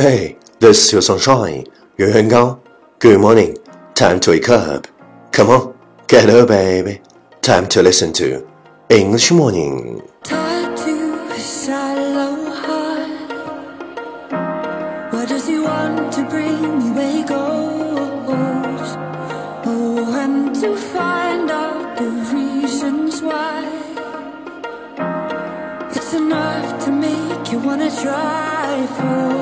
Hey, this is your sunshine, Yuan Yuan Gao. Good morning. Time to wake up. Come on, get up, baby. Time to listen to English Morning. To. What does he want to bring? Oh, and to find out the reasons why. It's enough to make you wanna try for.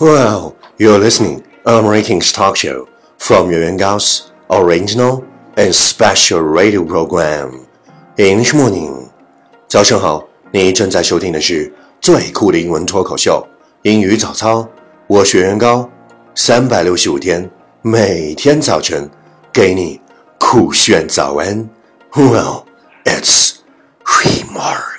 Well, you're listening American talk show from Yuan Yuan Gao's original and special radio program English Morning. 早上好，你正在收听的是最酷的英文脱口秀——英语早操。我是袁元高，三百六十五天，每天早晨给你酷炫早安。Well, it's remarkable.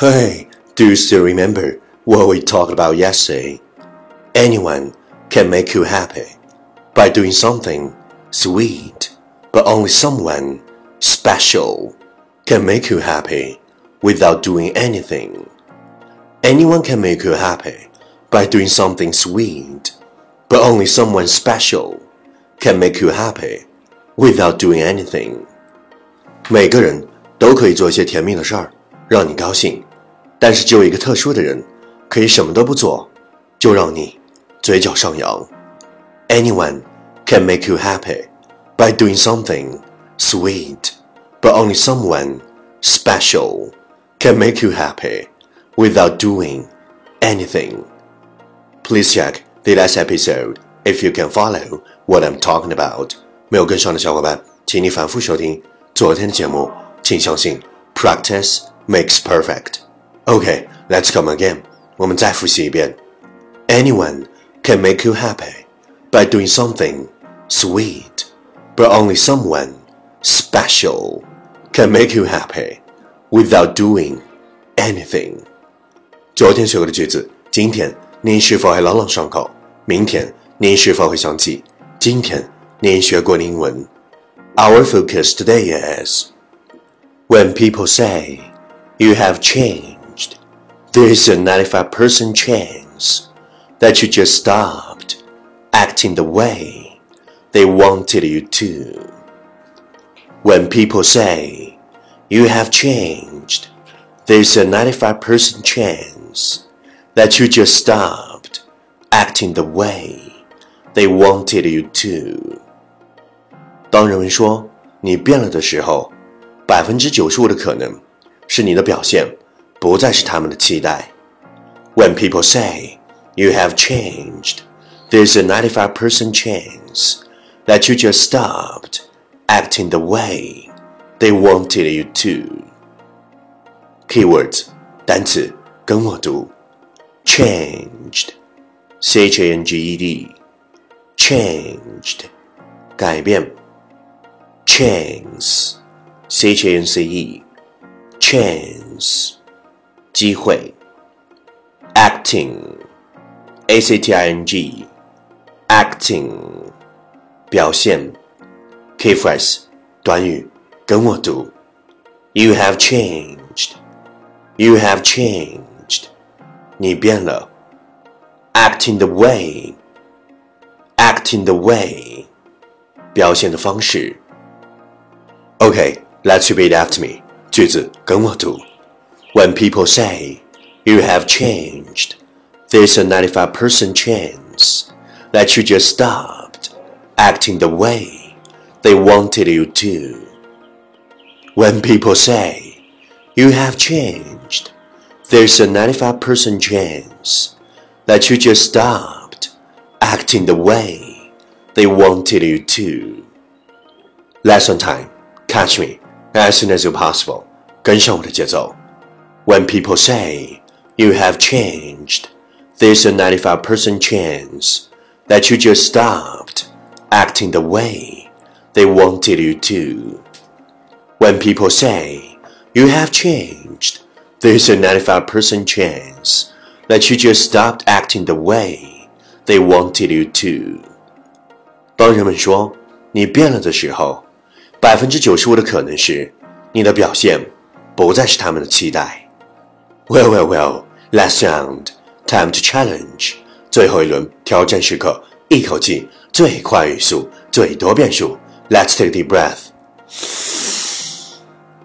Hey, do you still remember what we talked about yesterday? Anyone can make you happy by doing something sweet, but only someone special can make you happy without doing anything. Anyone can make you happy by doing something sweet, but only someone special can make you happy without doing anything. 每个人都可以做一些甜蜜的事儿，让你高兴， 但是只有一个特殊的人，可以什么都不做，就让你嘴角上扬。Anyone can make you happy by doing something sweet, but only someone special can make you happy without doing anything. Please check the last episode if you can follow what I'm talking about. 没有跟上的小伙伴，请你反复收听昨天的节目。请相信，practice makes perfect. Okay, let's come again. 我们再复习一遍。Anyone can make you happy by doing something sweet, but only someone special can make you happy without doing anything. 昨天学过的句子，今天您是否还朗朗上口？明天您是否会想起今天您学过的英文？Our focus today is when people say you have changed, there's a 95% chance that you just stopped acting the way they wanted you to. When people say you have changed, there's a 95% chance that you just stopped acting the way they wanted you to. 当人们说你变了的时候，百分之九十五的可能是你的表现 不再是他们的期待。When people say you have changed, there's a 95% chance that you just stopped acting the way they wanted you to. Keywords 单词跟我读，changed, c h a n g e d, changed 改变，chance, c h a n c e, chance 机会，acting, a c t i n g, acting 表现，key phrase 短语跟我读，You have changed, you have changed 你变了，acting the way, acting the way 表现的方式。Okay, let's repeat after me. 句子跟我读。 When people say you have changed, there's a 95% chance that you just stopped acting the way they wanted you to. When people say you have changed, there's a 95% chance that you just stopped acting the way they wanted you to. Lesson time. Catch me as soon as you possible. 跟上我的节奏。 When people say you have changed, there's a 95% chance that you just stopped acting the way they wanted you to. When people say you have changed, there's a 95% chance that you just stopped acting the way they wanted you to. 当人们说你变了的时候，百分之九十五的可能是你的表现不再是他们的期待。 Well, well, well, last round, time to challenge. 最后一轮挑战时刻，一口气最快语速，最多变数。Let's take a deep breath.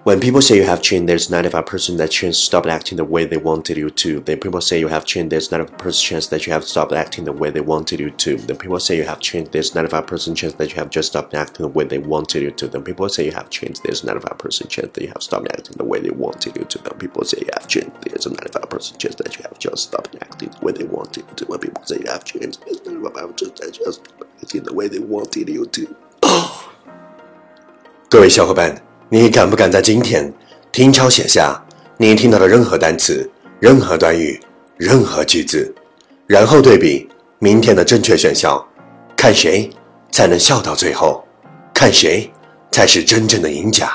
When people say you have changed, there's 95% that chance stop acting the way they wanted you to. Then people say you have changed, there's 95% chance that you have stopped acting the way they wanted you to. Then people say you have changed, there's 95% chance that you have just stopped acting the way they wanted you to. Then people say you have changed, there's 95% chance that you have stopped acting the way they wanted you to. Then people say you have changed, there's a 95% chance that you have just stopped acting the way they wanted you to. When people say you have changed, there's 95% chance that you have stopped acting the way they wanted you to. 各位小伙伴。 你敢不敢在今天听抄写下你听到的任何单词、任何短语、任何句子，然后对比明天的正确选项，看谁才能笑到最后，看谁才是真正的赢家。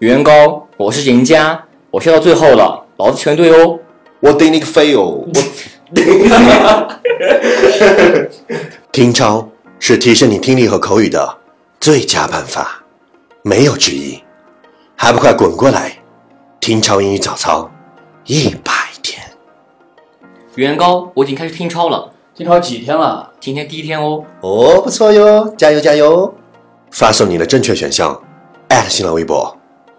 元高，我是赢家，我笑到最后了，老子全对哦。我顶你个肺哦！我 顶听抄是提升你听力和口语的最佳办法。没有之一，还不快滚过来！听超英语早操一百天。元高，我已经开始听超了，听超几天了？今天第一天哦。哦，不错哟，加油加油！发送你的正确选项，@新浪微博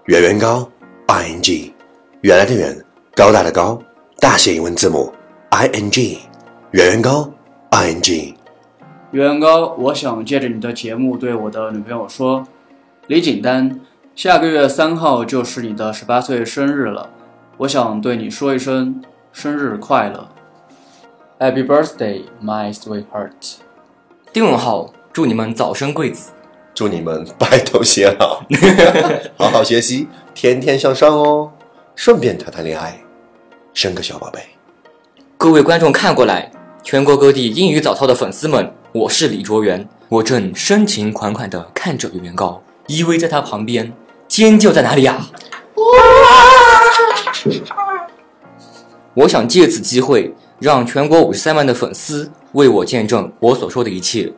圆圆高 i n g，原来的圆，高大的高，大写英文字母 i n g，圆圆高 i n g。圆高，我想借着你的节目对我的女朋友说。李锦丹，下个月三号就是你的十八岁生日了，我想对你说一声生日快乐，Happy birthday, my sweetheart。丁文浩，祝你们早生贵子，祝你们白头偕老，好好学习，天天向上哦，顺便谈谈恋爱，生个小宝贝。各位观众看过来，全国各地英语早操的粉丝们，我是李卓元，我正深情款款地看着袁高。依偎在他旁边，尖叫在哪里呀？我想借此机会，让全国五十三万的粉丝为我见证我所说的一切。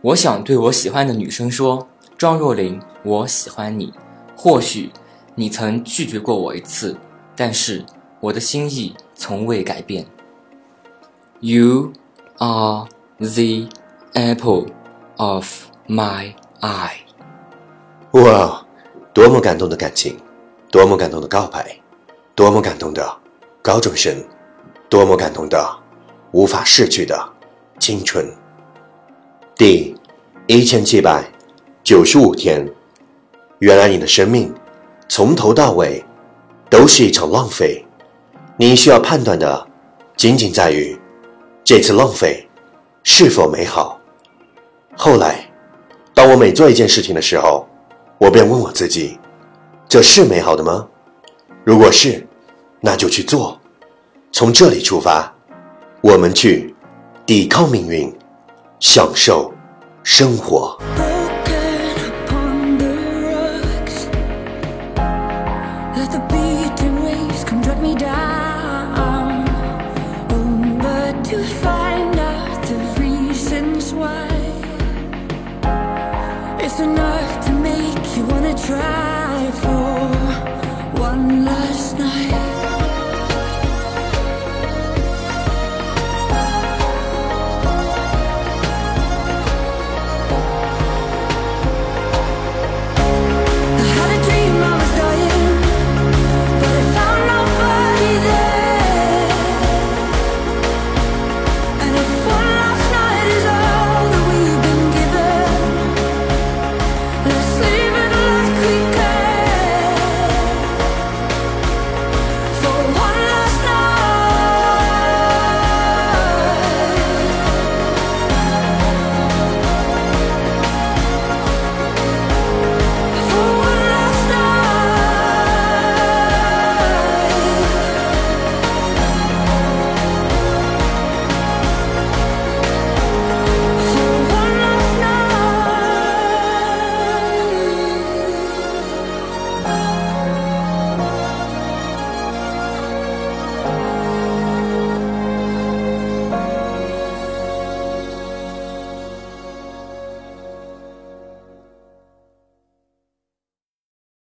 我想对我喜欢的女生说：“庄若琳，我喜欢你。或许你曾拒绝过我一次，但是我的心意从未改变。You are the apple of my eye。”哇，多么感动的感情，多么感动的告白，多么感动的高中生，多么感动的无法逝去的青春。第一千七百九十五天，原来你的生命从头到尾都是一场浪费。你需要判断的仅仅在于这次浪费是否美好。后来，当我每做一件事情的时候。我便问我自己：这是美好的吗？如果是，那就去做。从这里出发，我们去抵抗命运，享受生活。